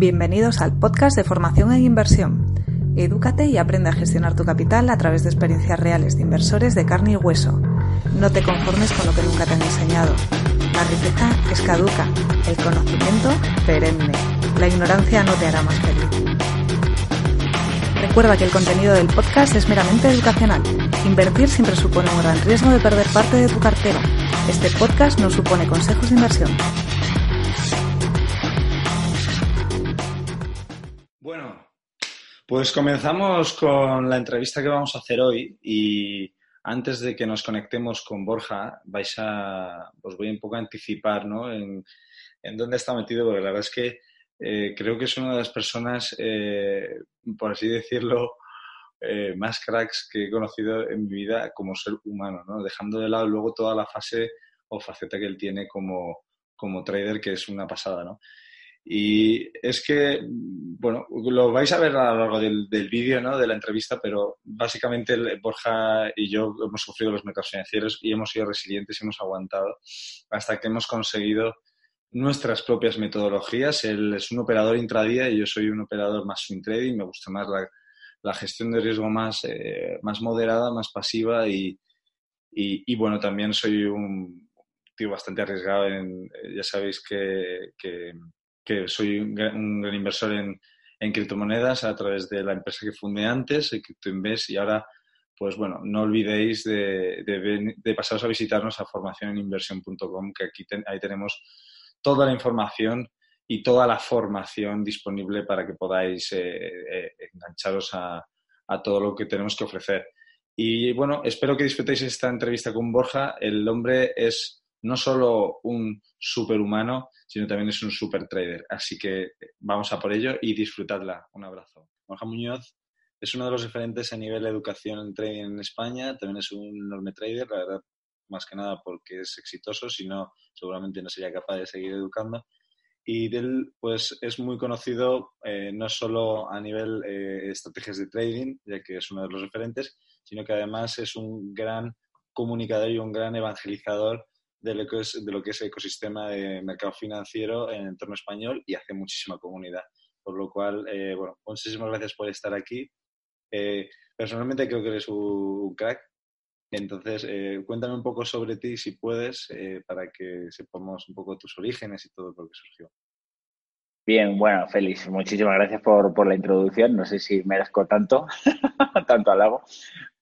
Bienvenidos al podcast de formación en inversión. Edúcate y aprende a gestionar tu capital a través de experiencias reales de inversores de carne y hueso. No te conformes con lo que nunca te han enseñado. La riqueza es caduca, el conocimiento perenne. La ignorancia no te hará más feliz. Recuerda que el contenido del podcast es meramente educacional. Invertir siempre supone un gran riesgo de perder parte de tu cartera. Este podcast no supone consejos de inversión. Pues comenzamos con la entrevista que vamos a hacer hoy y antes de que nos conectemos con Borja, vais a, os voy un poco a anticipar ¿no? en, dónde está metido, porque la verdad es que eh, creo que es una de las personas, eh, por así decirlo, eh, más cracks que he conocido en mi vida como ser humano, ¿no? dejando de lado luego toda la fase o faceta que él tiene como, como trader, que es una pasada. ¿no? Y es que, bueno, lo vais a ver a lo largo del, vídeo, ¿no? De la entrevista, pero básicamente Borja y yo hemos sufrido los mercados financieros y hemos sido resilientes y hemos aguantado hasta que hemos conseguido nuestras propias metodologías. Él es un operador intradía y yo soy un operador más swing trading. Me gusta más la, gestión de riesgo más, eh, más moderada, más pasiva y, y, bueno, también soy un tío bastante arriesgado en, eh, ya sabéis que, que que soy un gran, inversor en, criptomonedas a través de la empresa que fundé antes, CryptoInvest, y ahora, pues bueno, no olvidéis de, de, pasaros a visitarnos a formacioneninversión.com, que aquí ahí tenemos toda la información y toda la formación disponible para que podáis eh, eh, engancharos a, a todo lo que tenemos que ofrecer. Y bueno, espero que disfrutéis esta entrevista con Borja. El hombre es no solo un superhumano, sino también es un super trader. Así que vamos a por ello y disfrutadla. Un abrazo. Borja Muñoz es uno de los referentes a nivel de educación en trading en España. También es un enorme trader, la verdad, más que nada porque es exitoso, si no, seguramente no sería capaz de seguir educando. Y él, pues, es muy conocido eh, no solo a nivel eh, estrategias de trading, ya que es uno de los referentes, sino que además es un gran comunicador y un gran evangelizador de lo que es, de lo que es el ecosistema de mercado financiero en el entorno español y hace muchísima comunidad. Por lo cual, eh, bueno, muchísimas gracias por estar aquí. Eh, personalmente creo que eres un, crack. Entonces, eh, cuéntame un poco sobre ti, si puedes, para que sepamos un poco tus orígenes y todo lo que surgió. Bien, bueno, Félix, muchísimas gracias por, por la introducción. No sé si merezco tanto, tanto halago,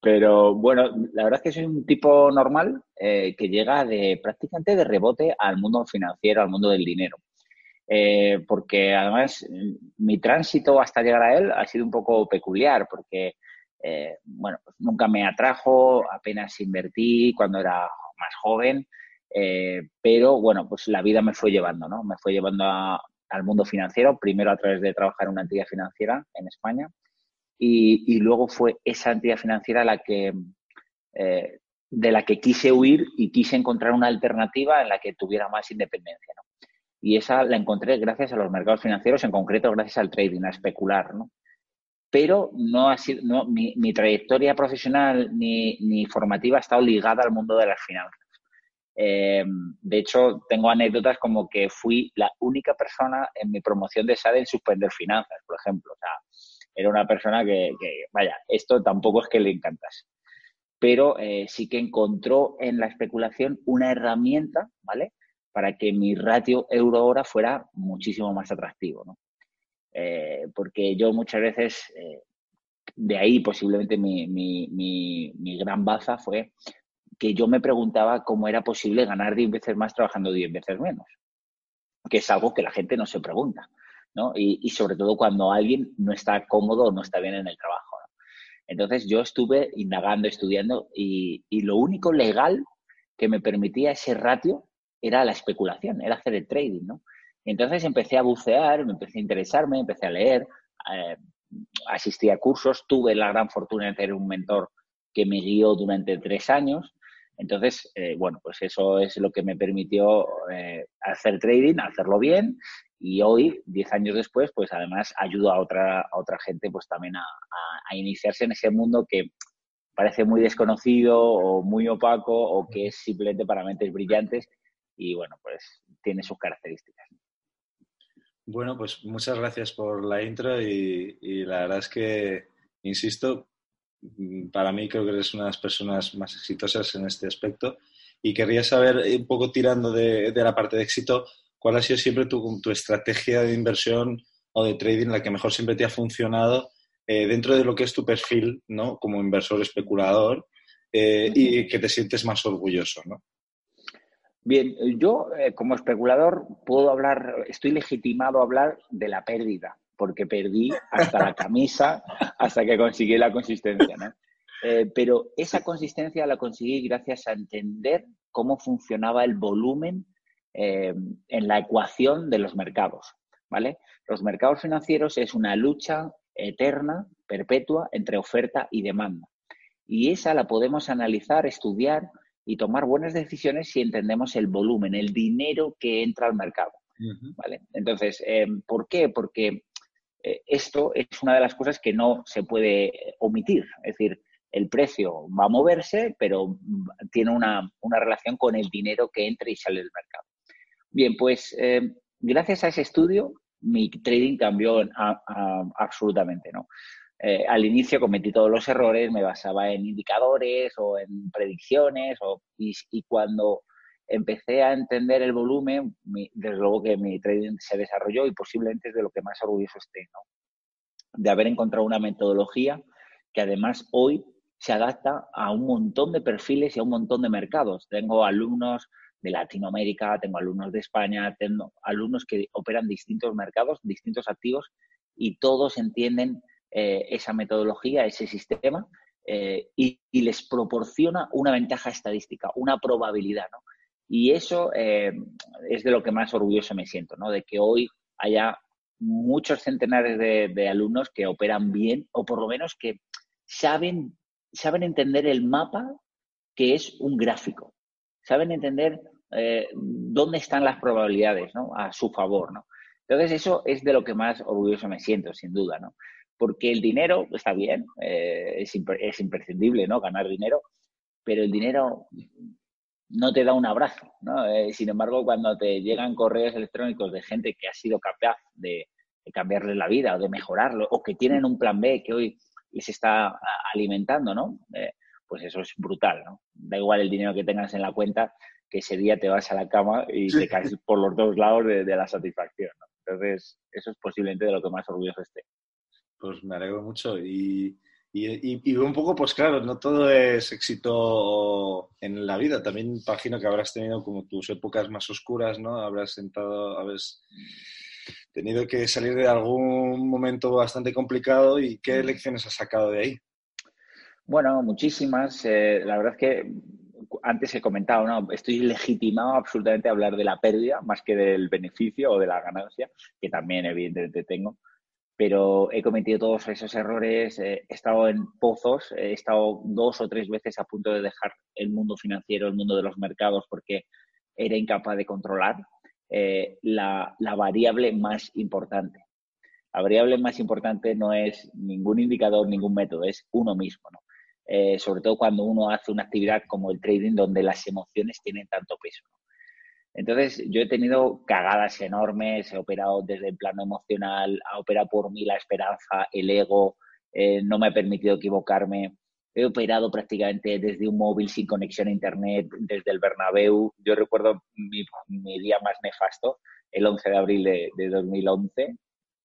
pero bueno, la verdad es que soy un tipo normal eh, que llega de prácticamente de rebote al mundo financiero, al mundo del dinero. Eh, porque además mi tránsito hasta llegar a él ha sido un poco peculiar, porque eh, bueno, pues nunca me atrajo, apenas invertí cuando era más joven, pero bueno, pues la vida me fue llevando, ¿no? Me fue llevando a, al mundo financiero, primero a través de trabajar en una entidad financiera en España y, luego fue esa entidad financiera la que, eh, de la que quise huir y quise encontrar una alternativa en la que tuviera más independencia. Y esa la encontré gracias a los mercados financieros, en concreto gracias al trading, a especular. Pero no ha sido, no, mi, mi trayectoria profesional ni, ni formativa ha estado ligada al mundo de las finanzas. Eh, de hecho, tengo anécdotas como que fui la única persona en mi promoción de SADE en suspender finanzas, por ejemplo. O sea, era una persona que, vaya, esto tampoco es que le encantase. Pero eh, sí que encontró en la especulación una herramienta, ¿vale? Para que mi ratio euro-hora fuera muchísimo más atractivo, ¿no? Eh, porque yo muchas veces, de ahí posiblemente mi, mi, mi, mi gran baza fue que yo me preguntaba cómo era posible ganar 10 veces más trabajando 10 veces menos, que es algo que la gente no se pregunta, ¿no? Y, sobre todo cuando alguien no está cómodo o no está bien en el trabajo. Entonces yo estuve indagando, estudiando y, lo único legal que me permitía ese ratio era la especulación, era hacer el trading, ¿no? entonces empecé a bucear, me empecé a interesarme, empecé a leer, eh, asistí a cursos, tuve la gran fortuna de tener un mentor que me guió durante tres años entonces, eh, bueno, pues eso es lo que me permitió eh, hacer trading, hacerlo bien y hoy, diez años después, pues además ayudo a otra, otra gente pues también a, iniciarse en ese mundo que parece muy desconocido o muy opaco o que es simplemente para mentes brillantes y bueno, pues tiene sus características. Bueno, pues muchas gracias por la intro y, la verdad es que, insisto, para mí creo que eres una de las personas más exitosas en este aspecto y querría saber, un poco tirando de, la parte de éxito, cuál ha sido siempre tu, tu, estrategia de inversión o de trading, la que mejor siempre te ha funcionado eh, dentro de lo que es tu perfil ¿no? como inversor especulador eh, y que te sientes más orgulloso. ¿no? Bien, yo eh, como especulador puedo hablar, estoy legitimado a hablar de la pérdida, porque perdí hasta la camisa hasta que conseguí la consistencia, ¿no? Eh, pero esa consistencia la conseguí gracias a entender cómo funcionaba el volumen eh, en la ecuación de los mercados, ¿vale? Los mercados financieros es una lucha eterna, perpetua, entre oferta y demanda. Y esa la podemos analizar, estudiar y tomar buenas decisiones si entendemos el volumen, el dinero que entra al mercado. ¿vale? Entonces, em, ¿por qué? Porque eh, esto es una de las cosas que no se puede omitir. Es decir, el precio va a moverse, pero tiene una, relación con el dinero que entra y sale del mercado. Bien, pues em, gracias a ese estudio, mi trading cambió absolutamente, ¿no? Eh, al inicio cometí todos los errores, me basaba en indicadores o en predicciones o, y, cuando empecé a entender el volumen, desde luego que mi trading se desarrolló y posiblemente es de lo que más orgulloso esté, ¿no? de haber encontrado una metodología que además hoy se adapta a un montón de perfiles y a un montón de mercados. Tengo alumnos de Latinoamérica, tengo alumnos de España, tengo alumnos que operan distintos mercados, distintos activos y todos entienden eh, esa metodología, ese sistema, eh, y, les proporciona una ventaja estadística, una probabilidad, ¿no? Y eso eh, es de lo que más orgulloso me siento, ¿no? De que hoy haya muchos centenares de, alumnos que operan bien o por lo menos que saben, saben entender el mapa que es un gráfico, saben entender dónde están las probabilidades ¿no? a su favor. ¿no? Entonces eso es de lo que más orgulloso me siento, sin duda. ¿no? porque el dinero está bien, eh, es, es, imprescindible, ¿no? Ganar dinero, pero el dinero no te da un abrazo, ¿no? Eh, sin embargo, cuando te llegan correos electrónicos de gente que ha sido capaz de, cambiarle la vida o de mejorarlo, o que tienen un plan B que hoy les está alimentando, ¿no? Eh, pues eso es brutal, ¿no? Da igual el dinero que tengas en la cuenta, que ese día te vas a la cama y te caes por los dos lados de, la satisfacción, ¿no? Entonces, eso es posiblemente de lo que más orgulloso esté. Pues me alegro mucho y, y, un poco, pues claro, no todo es éxito en la vida. También imagino que habrás tenido como tus épocas más oscuras, ¿no? Habrás sentado, habrás tenido que salir de algún momento bastante complicado y ¿qué mm. lecciones has sacado de ahí? Bueno, muchísimas. Eh, la verdad es que antes he comentado, ¿no? estoy legitimado absolutamente a hablar de la pérdida más que del beneficio o de la ganancia, que también evidentemente tengo pero he cometido todos esos errores, he estado en pozos, he estado dos o tres veces a punto de dejar el mundo financiero, el mundo de los mercados, porque era incapaz de controlar eh, la, variable más importante. La variable más importante no es ningún indicador, ningún método, es uno mismo. Eh, sobre todo cuando uno hace una actividad como el trading, donde las emociones tienen tanto peso. Entonces, yo he tenido cagadas enormes, he operado desde el plano emocional, ha operado por mí la esperanza, el ego, eh, no me ha permitido equivocarme. He operado prácticamente desde un móvil sin conexión a Internet, desde el Bernabéu. Yo recuerdo mi, día más nefasto, el 11 de abril de, 2011,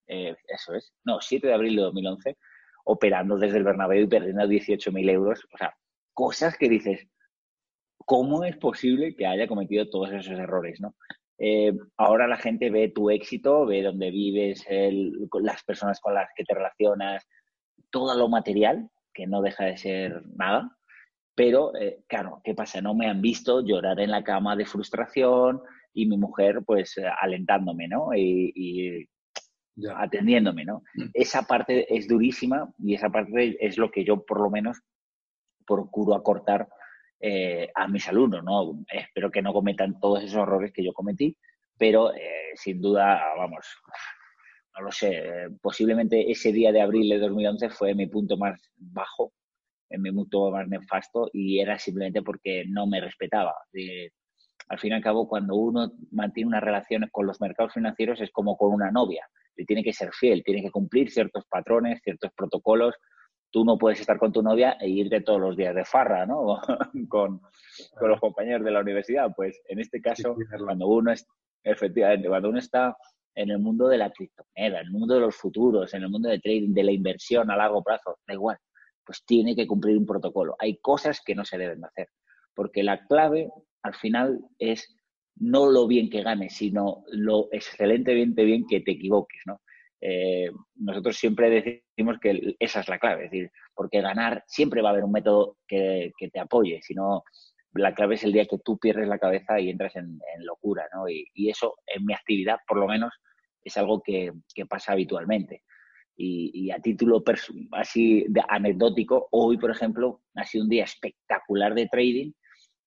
eh, eso es, no, 7 de abril de 2011, operando desde el Bernabéu y perdiendo 18.000 euros. O sea, cosas que dices, ¿cómo es posible que haya cometido todos esos errores? ¿no? Eh, ahora la gente ve tu éxito, ve dónde vives, las personas con las que te relacionas, todo lo material, que no deja de ser nada. Pero, eh, claro, ¿qué pasa? No me han visto llorar en la cama de frustración y mi mujer, pues, alentándome, ¿no? Y, atendiéndome, ¿no? Mm. Esa parte es durísima y esa parte es lo que yo, por lo menos, procuro acortar eh, a mis alumnos. ¿no? Espero que no cometan todos esos errores que yo cometí, pero eh, sin duda, vamos, no lo sé, posiblemente ese día de abril de 2011 fue mi punto más bajo, mi punto más nefasto y era simplemente porque no me respetaba. al fin y al cabo, cuando uno mantiene una relación con los mercados financieros es como con una novia. Le tiene que ser fiel, tiene que cumplir ciertos patrones, ciertos protocolos. Tú no puedes estar con tu novia e irte todos los días de farra, ¿no? con, los compañeros de la universidad. Pues en este caso, cuando uno es, efectivamente, cuando uno está en el mundo de la criptomoneda, en el mundo de los futuros, en el mundo de trading, de la inversión a largo plazo, da igual, pues tiene que cumplir un protocolo. Hay cosas que no se deben de hacer, porque la clave al final es no lo bien que ganes, sino lo excelentemente bien que te equivoques, ¿no? Eh, nosotros siempre decimos que esa es la clave, es decir, porque ganar siempre va a haber un método que, te apoye, sino la clave es el día que tú pierdes la cabeza y entras en, locura, ¿no? Y, eso en mi actividad, por lo menos, es algo que, pasa habitualmente. Y, a título así de anecdótico, hoy, por ejemplo, ha sido un día espectacular de trading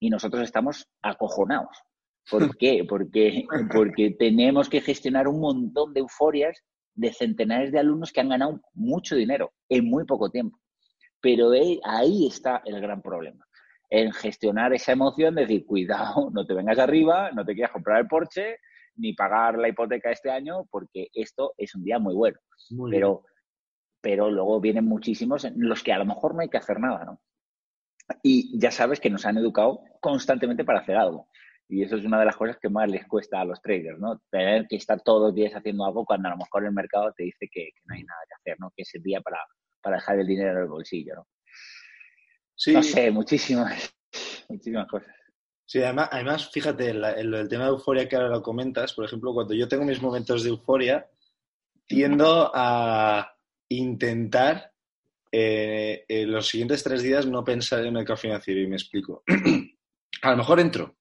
y nosotros estamos acojonados. ¿Por qué? Porque, porque tenemos que gestionar un montón de euforias de centenares de alumnos que han ganado mucho dinero en muy poco tiempo. Pero ahí está el gran problema, en gestionar esa emoción, de decir, cuidado, no te vengas arriba, no te quieras comprar el Porsche, ni pagar la hipoteca este año, porque esto es un día muy bueno. pero, pero luego vienen muchísimos en los que a lo mejor no hay que hacer nada, ¿no? Y ya sabes que nos han educado constantemente para hacer algo. Y eso es una de las cosas que más les cuesta a los traders, ¿no? Tener que estar todos los días haciendo algo cuando a lo mejor el mercado te dice que, no hay nada que hacer, ¿no? Que es el día para, para dejar el dinero en el bolsillo, ¿no? Sí. No sé, muchísimas, muchísimas cosas. Sí, además, además fíjate, en, el tema de euforia que ahora lo comentas, por ejemplo, cuando yo tengo mis momentos de euforia, tiendo a intentar eh, en los siguientes tres días no pensar en el mercado financiero y me explico. a lo mejor entro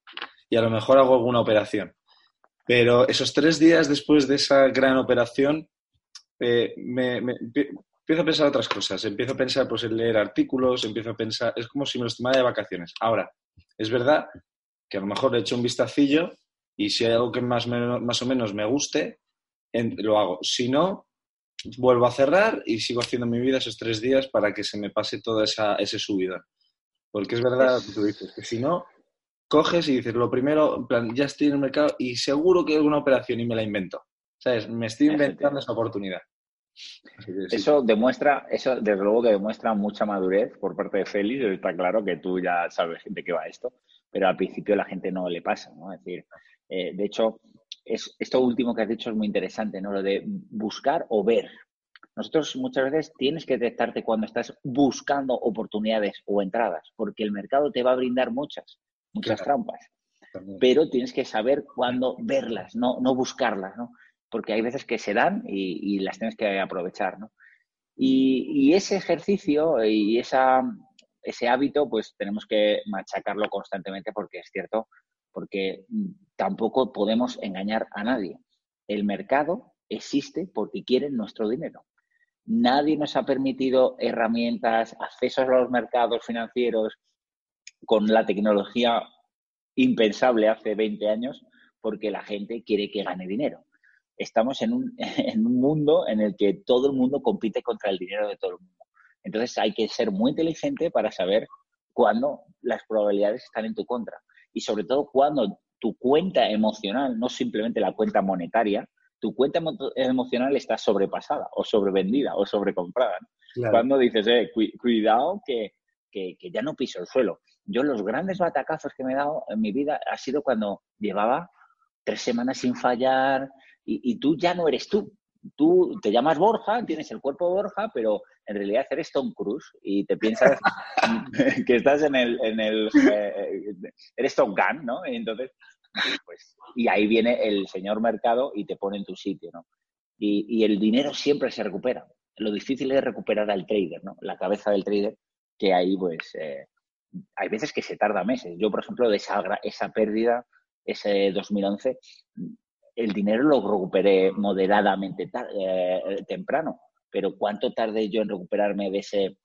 y a lo mejor hago alguna operación, pero esos tres días después de esa gran operación eh, me, empiezo a pensar otras cosas. Empiezo a pensar pues, en leer artículos, empiezo a pensar, es como si me los tomara de vacaciones. Ahora, es verdad que a lo mejor le echo un vistacillo y si hay algo que más, o menos me guste, lo hago. Si no, vuelvo a cerrar y sigo haciendo mi vida esos tres días para que se me pase toda esa, ese subida. Porque es verdad tú dices, que si no, coges y dices, lo primero, en plan, ya estoy en el mercado y seguro que hay alguna operación y me la invento. ¿Sabes? Me estoy inventando esa oportunidad. Eso demuestra, eso desde luego que demuestra mucha madurez por parte de Félix. Está claro que tú ya sabes de qué va esto, pero al principio la gente no le pasa, ¿no? Es decir, eh, de hecho, es, esto último que has dicho es muy interesante, ¿no? Lo de buscar o ver. Nosotros muchas veces tienes que detectarte cuando estás buscando oportunidades o entradas, porque el mercado te va a brindar muchas, muchas trampas. Pero tienes que saber cuándo verlas, no, no buscarlas, ¿no? Porque hay veces que se dan y, las tienes que aprovechar, ¿no? Y, y ese ejercicio y esa, ese hábito, pues tenemos que machacarlo constantemente porque es cierto porque tampoco podemos engañar a nadie. El mercado existe porque quieren nuestro dinero. Nadie nos ha permitido herramientas, accesos a los mercados financieros con la tecnología impensable hace 20 años porque la gente quiere que gane dinero. Estamos en un, en un mundo en el que todo el mundo compite contra el dinero de todo el mundo. Entonces hay que ser muy inteligente para saber cuándo las probabilidades están en tu contra y sobre todo cuando tu cuenta emocional, no simplemente la cuenta monetaria, tu cuenta emocional está sobrepasada o sobrevendida o sobrecomprada. Cuando dices, eh, cuidado que, ya no piso el suelo. Yo los grandes batacazos que me he dado en mi vida ha sido cuando llevaba tres semanas sin fallar y tú ya no eres tú tú te llamas Borja, tienes el cuerpo de Borja, pero en realidad eres Tom Cruise y te piensas que estás en el, en el eh, eres Tom Gunn, ¿no? Y entonces, pues, y ahí viene el señor mercado y te pone en tu sitio, ¿no? Y, el dinero siempre se recupera. Lo difícil es recuperar al trader, ¿no? La cabeza del trader, que ahí, pues, eh, hay veces que se tarda meses. Yo, por ejemplo, de esa, esa pérdida, ese 2011, el dinero lo recuperé moderadamente eh, temprano, pero ¿cuánto tardé yo en recuperarme de, ese,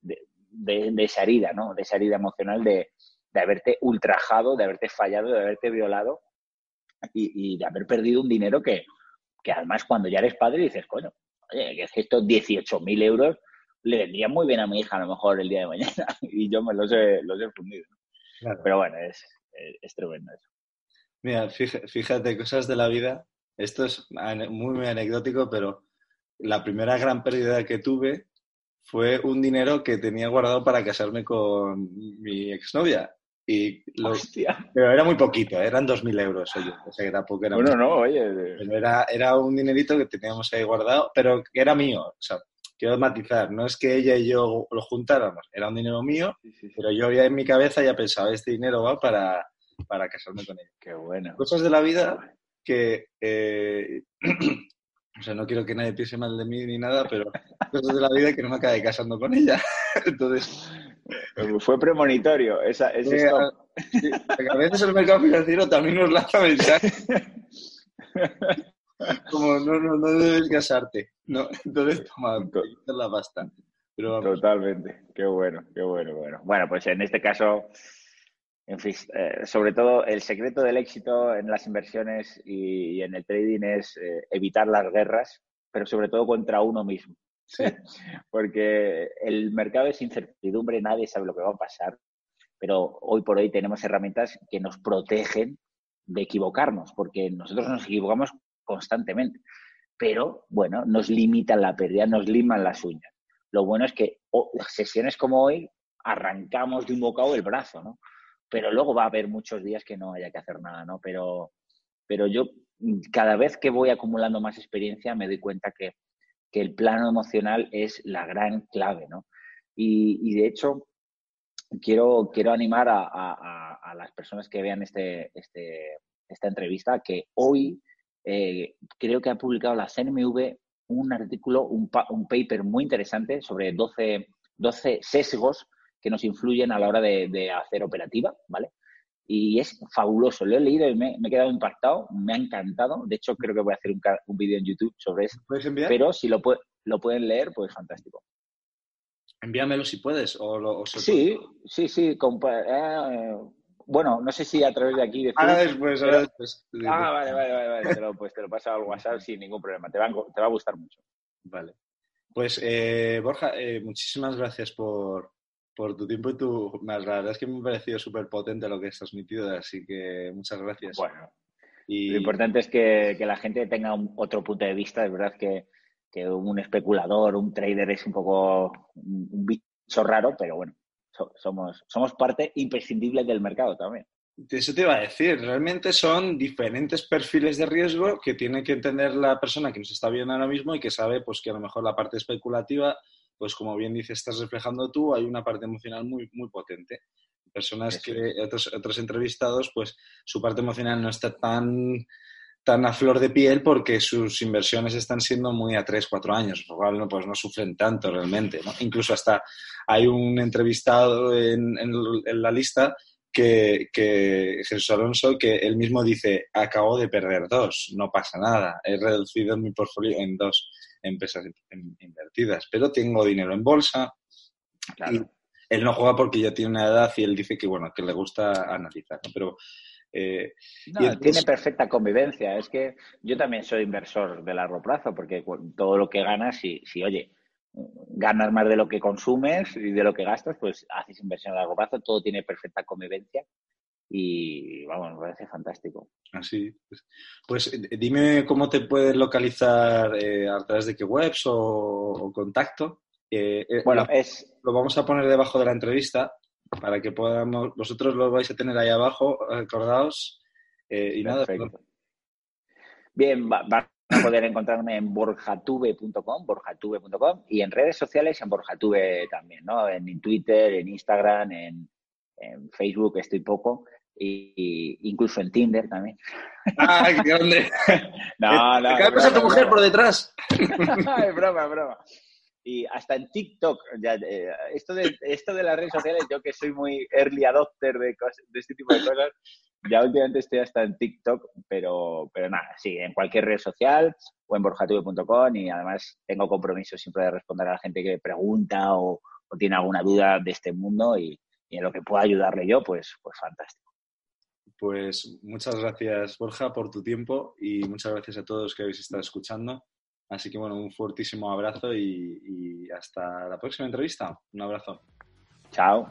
de, esa herida, ¿no? de esa herida emocional de, haberte ultrajado, de haberte fallado, de haberte violado y, de haber perdido un dinero que, además cuando ya eres padre dices, coño, oye, que es que estos 18.000 euros le vendrían muy bien a mi hija a lo mejor el día de mañana y yo me los he, los he fundido. Pero bueno, es, es tremendo eso. Mira, fíjate, cosas de la vida. Esto es muy, muy anecdótico, pero la primera gran pérdida que tuve fue un dinero que tenía guardado para casarme con mi exnovia. Y lo, Pero era muy poquito, ¿eh? eran 2.000 euros, oye. O sea, que tampoco era Bueno, no, oye. Pero era, era un dinerito que teníamos ahí guardado, pero que era mío. O sea, quiero matizar, no es que ella y yo lo juntáramos, era un dinero mío, pero yo ya en mi cabeza ya pensaba, este dinero va para, para casarme con ella. Qué bueno. Cosas de la vida que, eh, o sea, no quiero que nadie piense mal de mí ni nada, pero cosas de la vida que no me acabe casando con ella. Entonces... Fue premonitorio, esa, ese a veces el mercado financiero también nos lanza mensajes. Como, no, no, no debes casarte. No, entonces, toma, la pasta. Totalmente. Qué bueno, qué bueno, bueno. Bueno, pues en este caso, en fin, eh, sobre todo el secreto del éxito en las inversiones y, en el trading es eh, evitar las guerras, pero sobre todo contra uno mismo. Sí. Porque el mercado es incertidumbre, nadie sabe lo que va a pasar, pero hoy por hoy tenemos herramientas que nos protegen de equivocarnos, porque nosotros nos equivocamos constantemente, pero bueno, nos limitan la pérdida, nos liman las uñas. Lo bueno es que sesiones como hoy arrancamos de un bocado el brazo, ¿no? Pero luego va a haber muchos días que no haya que hacer nada, ¿no? Pero, pero yo cada vez que voy acumulando más experiencia me doy cuenta que, el plano emocional es la gran clave, ¿no? Y, de hecho, quiero, quiero animar a, las personas que vean este, este, esta entrevista que hoy eh, creo que ha publicado la CNMV un artículo, un, un paper muy interesante sobre 12, 12, sesgos que nos influyen a la hora de, hacer operativa, ¿vale? Y es fabuloso, lo he leído y me, he quedado impactado, me ha encantado. De hecho, creo que voy a hacer un, un vídeo en YouTube sobre eso. ¿Puedes enviar? Pero si lo, lo pueden leer, pues fantástico. Envíamelo si puedes. O, sí, sí, sí, eh, bueno, no sé si a través de aquí. De ahora después, ahora después. Ah, vale, vale, vale. Te lo, pues te lo paso al WhatsApp sin ningún problema. Te va, te va a gustar mucho. Vale. Pues, eh, Borja, eh, muchísimas gracias por, por tu tiempo y tu... La verdad es que me ha parecido súper potente lo que has transmitido, así que muchas gracias. Bueno, y... lo importante es que, que la gente tenga otro punto de vista. Es verdad que, que, un especulador, un trader es un poco un bicho raro, pero bueno, somos, somos parte imprescindible del mercado también. Eso te iba a decir, realmente son diferentes perfiles de riesgo que tiene que entender la persona que nos está viendo ahora mismo y que sabe pues que a lo mejor la parte especulativa, pues como bien dices, estás reflejando tú, hay una parte emocional muy, muy potente. Personas que, otros, otros entrevistados, pues su parte emocional no está tan tan a flor de piel porque sus inversiones están siendo muy a 3, 4 años, por lo cual no, pues no sufren tanto realmente. ¿no? Incluso hasta hay un entrevistado en, en, la lista que, que, Jesús Alonso, que él mismo dice, acabo de perder dos, no pasa nada, he reducido mi portfolio en dos empresas invertidas, pero tengo dinero en bolsa. Y él no juega porque ya tiene una edad y él dice que, bueno, que le gusta analizar, pero eh, tiene perfecta convivencia. Es que yo también soy inversor de largo plazo, porque todo lo que ganas, si, si oye, ganas más de lo que consumes y de lo que gastas, pues haces inversión a largo plazo, todo tiene perfecta convivencia y vamos, me parece fantástico. Así, pues, pues eh, dime cómo te puedes localizar eh, a través de qué webs o, contacto. bueno, es... Lo vamos a poner debajo de la entrevista para que podamos, vosotros lo vais a tener ahí abajo, acordaos. Eh, y nada. Bien, van a poder encontrarme en borjatube.com, borjatube.com y en redes sociales en borjatube también, ¿no? En, Twitter, en Instagram, en, Facebook estoy poco y, incluso en Tinder también. ¡Ah, qué grande! no, no. ¿Qué pasa a tu mujer por detrás? es broma, es broma y hasta en TikTok. Ya, eh, esto, de, esto de las redes sociales, yo que soy muy early adopter de, de este tipo de cosas, ya últimamente estoy hasta en TikTok, pero, pero nada, sí, en cualquier red social o en borjatube.com y además tengo compromiso siempre de responder a la gente que pregunta o, tiene alguna duda de este mundo y, y, en lo que pueda ayudarle yo, pues, pues fantástico. Pues muchas gracias, Borja, por tu tiempo y muchas gracias a todos que habéis estado escuchando. Así que bueno, un fuertísimo abrazo y, hasta la próxima entrevista. Un abrazo. Chao.